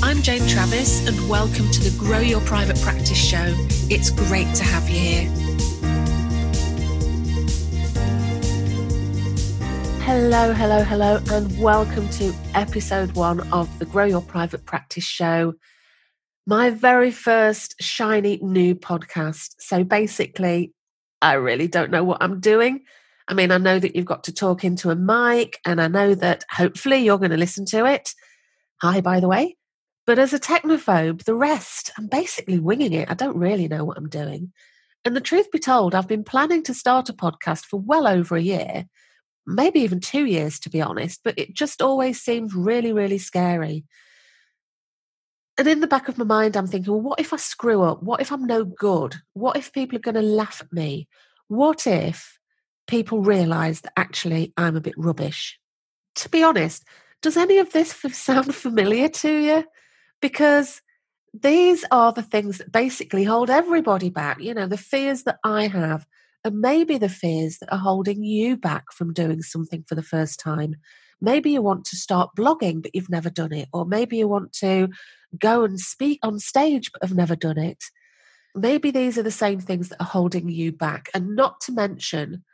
I'm Jane Travis, and welcome to the Grow Your Private Practice Show. It's great to have you here. Hello, hello, hello, and welcome to episode one of the Grow Your Private Practice Show, my very first shiny new podcast. So basically, I really don't know what I'm doing. I mean, I know that you've got to talk into a mic, and I know that hopefully you're going to listen to it. Hi, by the way. But as a technophobe, the rest, I'm basically winging it. I don't really know what I'm doing. And the truth be told, I've been planning to start a podcast for well over a year, maybe even two years, to be honest, but it just always seems really, really scary. And in the back of my mind, I'm thinking, well, what if I screw up? What if I'm no good? What if people are going to laugh at me? What if people realize that actually I'm a bit rubbish? To be honest, does any of this sound familiar to you? Because these are the things that basically hold everybody back. You know, the fears that I have, and maybe the fears that are holding you back from doing something for the first time. Maybe you want to start blogging, but you've never done it. Or maybe you want to go and speak on stage, but have never done it. Maybe these are the same things that are holding you back. And not to mention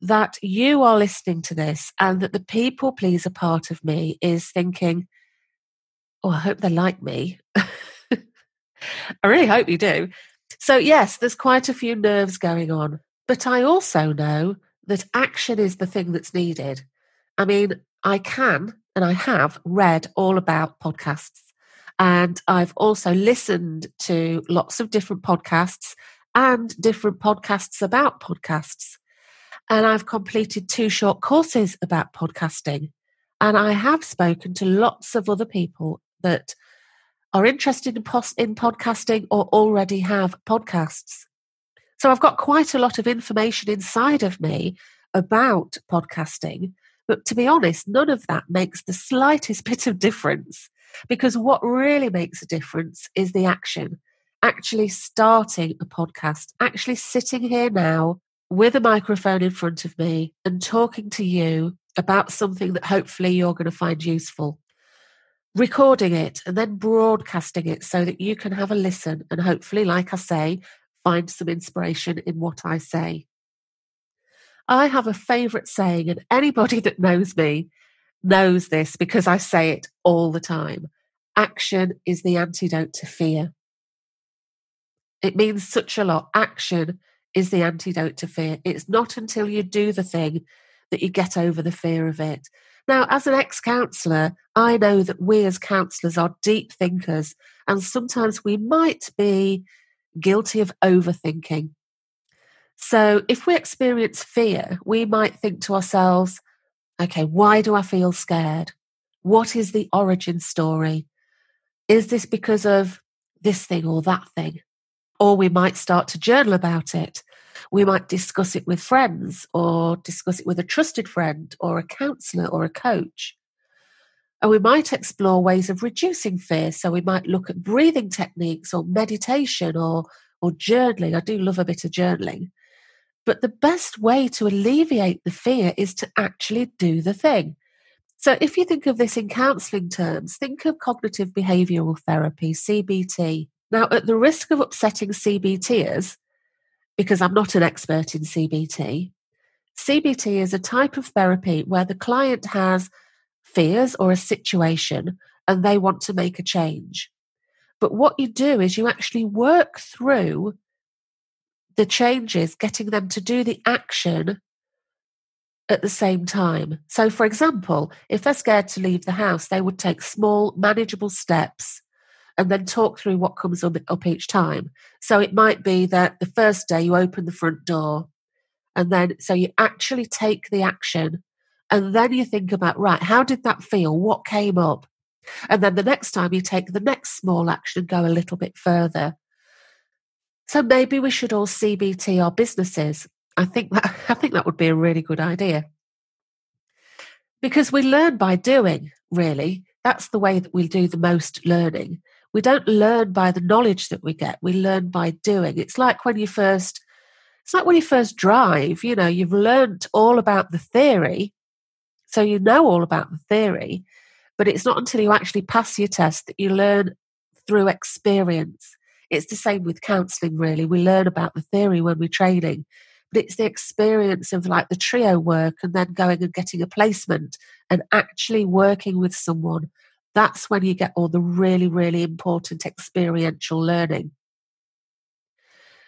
that you are listening to this and that the people pleaser part of me is thinking, oh, I hope they like me. I really hope you do. So, yes, there's quite a few nerves going on. But I also know that action is the thing that's needed. I mean, I can and I have read all about podcasts. And I've also listened to lots of different podcasts and different podcasts about podcasts. And I've completed two short courses about podcasting. And I have spoken to lots of other people that are interested in, post- in podcasting or already have podcasts. So I've got quite a lot of information inside of me about podcasting. But to be honest, none of that makes the slightest bit of difference because what really makes a difference is the action. Actually starting a podcast, actually sitting here now with a microphone in front of me and talking to you about something that hopefully you're going to find useful recording it and then broadcasting it so that you can have a listen and hopefully, like I say, find some inspiration in what I say. I have a favourite saying, and anybody that knows me knows this because I say it all the time action is the antidote to fear. It means such a lot. Action is the antidote to fear. It's not until you do the thing that you get over the fear of it. Now, as an ex counsellor, I know that we as counsellors are deep thinkers, and sometimes we might be guilty of overthinking. So, if we experience fear, we might think to ourselves, okay, why do I feel scared? What is the origin story? Is this because of this thing or that thing? Or we might start to journal about it we might discuss it with friends or discuss it with a trusted friend or a counselor or a coach. And we might explore ways of reducing fear. So we might look at breathing techniques or meditation or, or journaling. I do love a bit of journaling. But the best way to alleviate the fear is to actually do the thing. So if you think of this in counselling terms, think of cognitive behavioural therapy, CBT. Now, at the risk of upsetting CBTers, because I'm not an expert in CBT. CBT is a type of therapy where the client has fears or a situation and they want to make a change. But what you do is you actually work through the changes, getting them to do the action at the same time. So, for example, if they're scared to leave the house, they would take small, manageable steps and then talk through what comes up, up each time. So it might be that the first day you open the front door, and then so you actually take the action, and then you think about, right, how did that feel? What came up? And then the next time you take the next small action and go a little bit further. So maybe we should all CBT our businesses. I think that I think that would be a really good idea. Because we learn by doing, really. That's the way that we do the most learning. We don't learn by the knowledge that we get. We learn by doing. It's like when you first it's like when you first drive, you know, you've learned all about the theory. So you know all about the theory, but it's not until you actually pass your test that you learn through experience. It's the same with counselling, really. We learn about the theory when we're training, but it's the experience of like the trio work and then going and getting a placement and actually working with someone. That's when you get all the really, really important experiential learning.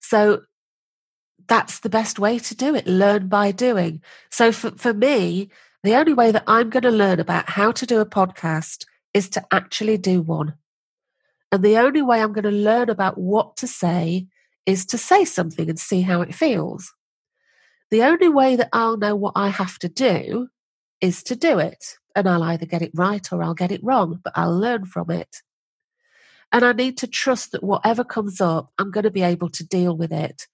So that's the best way to do it learn by doing. So for, for me, the only way that I'm going to learn about how to do a podcast is to actually do one. And the only way I'm going to learn about what to say is to say something and see how it feels. The only way that I'll know what I have to do is to do it. And I'll either get it right or I'll get it wrong, but I'll learn from it. And I need to trust that whatever comes up, I'm going to be able to deal with it.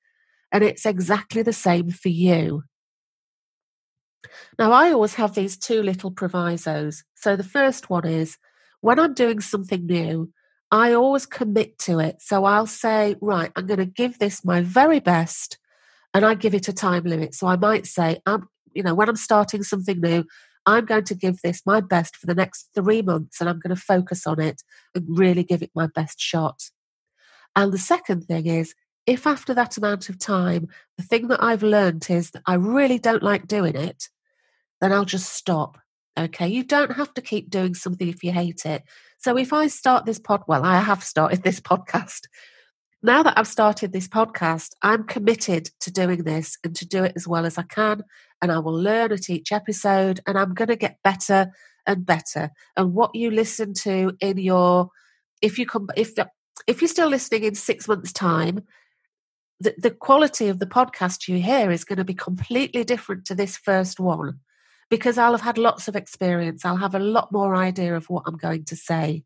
And it's exactly the same for you. Now, I always have these two little provisos. So the first one is when I'm doing something new, I always commit to it. So I'll say, right, I'm going to give this my very best and I give it a time limit. So I might say, I'm, you know, when I'm starting something new, I'm going to give this my best for the next three months and I'm going to focus on it and really give it my best shot. And the second thing is, if after that amount of time, the thing that I've learned is that I really don't like doing it, then I'll just stop. Okay. You don't have to keep doing something if you hate it. So if I start this pod, well, I have started this podcast. Now that I've started this podcast, I'm committed to doing this and to do it as well as I can. And I will learn at each episode and I'm going to get better and better. And what you listen to in your, if you come, if, if you're still listening in six months' time, the, the quality of the podcast you hear is going to be completely different to this first one because I'll have had lots of experience. I'll have a lot more idea of what I'm going to say.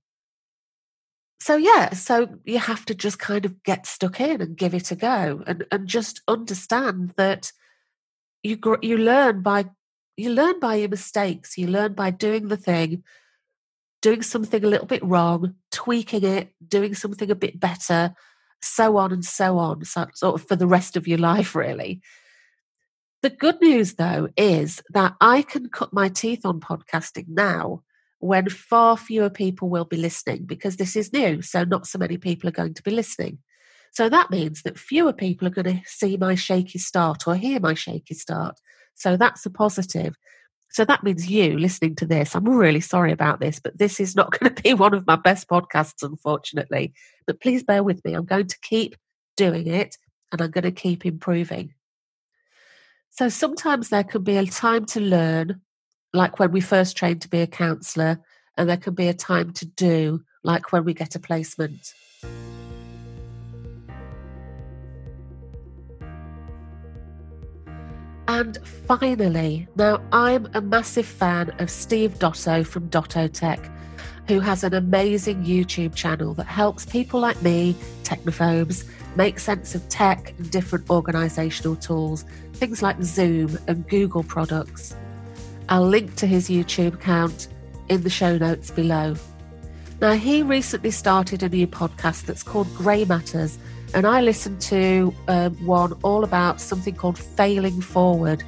So, yeah, so you have to just kind of get stuck in and give it a go and, and just understand that you, you learn by you learn by your mistakes. You learn by doing the thing, doing something a little bit wrong, tweaking it, doing something a bit better, so on and so on, so, sort of for the rest of your life, really. The good news, though, is that I can cut my teeth on podcasting now when far fewer people will be listening because this is new. So, not so many people are going to be listening. So, that means that fewer people are going to see my shaky start or hear my shaky start. So, that's a positive. So that means you listening to this. I'm really sorry about this, but this is not going to be one of my best podcasts, unfortunately. But please bear with me. I'm going to keep doing it and I'm going to keep improving. So sometimes there can be a time to learn, like when we first train to be a counsellor, and there can be a time to do, like when we get a placement. And finally, now I'm a massive fan of Steve Dotto from Dotto Tech, who has an amazing YouTube channel that helps people like me, technophobes, make sense of tech and different organisational tools, things like Zoom and Google products. I'll link to his YouTube account in the show notes below. Now, he recently started a new podcast that's called Grey Matters and I listened to um, one all about something called failing forward,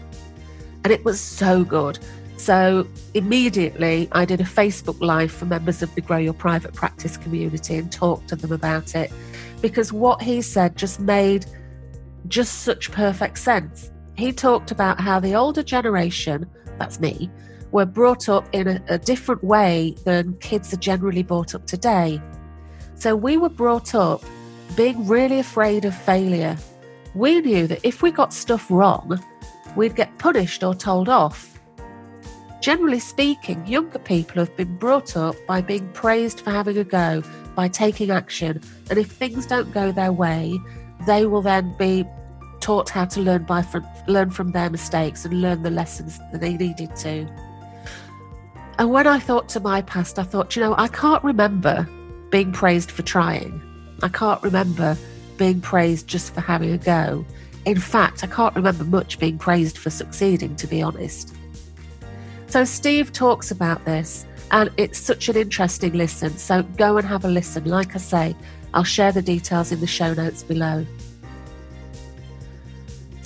and it was so good. So immediately, I did a Facebook Live for members of the Grow Your Private Practice community and talked to them about it because what he said just made just such perfect sense. He talked about how the older generation, that's me, were brought up in a, a different way than kids are generally brought up today. So we were brought up being really afraid of failure. We knew that if we got stuff wrong, we'd get punished or told off. Generally speaking, younger people have been brought up by being praised for having a go, by taking action, and if things don't go their way, they will then be taught how to learn by from, learn from their mistakes and learn the lessons that they needed to. And when I thought to my past, I thought, you know, I can't remember being praised for trying. I can't remember being praised just for having a go. In fact, I can't remember much being praised for succeeding, to be honest. So, Steve talks about this, and it's such an interesting listen. So, go and have a listen. Like I say, I'll share the details in the show notes below.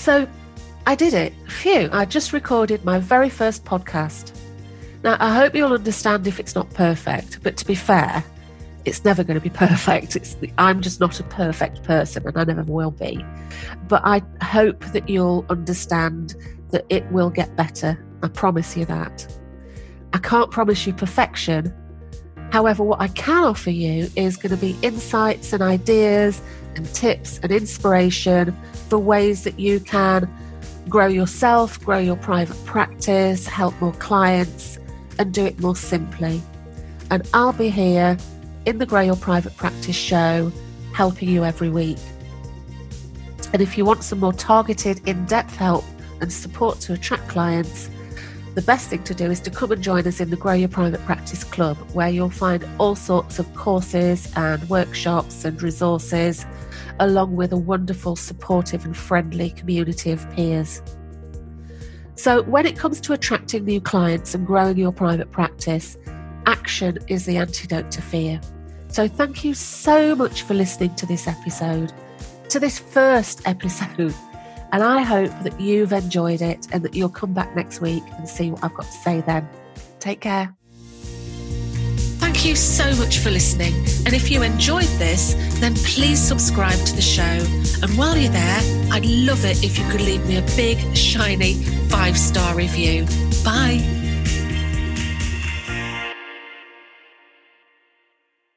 So, I did it. Phew, I just recorded my very first podcast. Now, I hope you'll understand if it's not perfect, but to be fair, it's never going to be perfect. It's, I'm just not a perfect person and I never will be. But I hope that you'll understand that it will get better. I promise you that. I can't promise you perfection. However, what I can offer you is going to be insights and ideas and tips and inspiration for ways that you can grow yourself, grow your private practice, help more clients, and do it more simply. And I'll be here in the Grow Your Private Practice show, helping you every week. And if you want some more targeted, in depth help and support to attract clients, the best thing to do is to come and join us in the Grow Your Private Practice Club, where you'll find all sorts of courses and workshops and resources, along with a wonderful, supportive, and friendly community of peers. So, when it comes to attracting new clients and growing your private practice, action is the antidote to fear. So, thank you so much for listening to this episode, to this first episode. And I hope that you've enjoyed it and that you'll come back next week and see what I've got to say then. Take care. Thank you so much for listening. And if you enjoyed this, then please subscribe to the show. And while you're there, I'd love it if you could leave me a big, shiny five star review. Bye.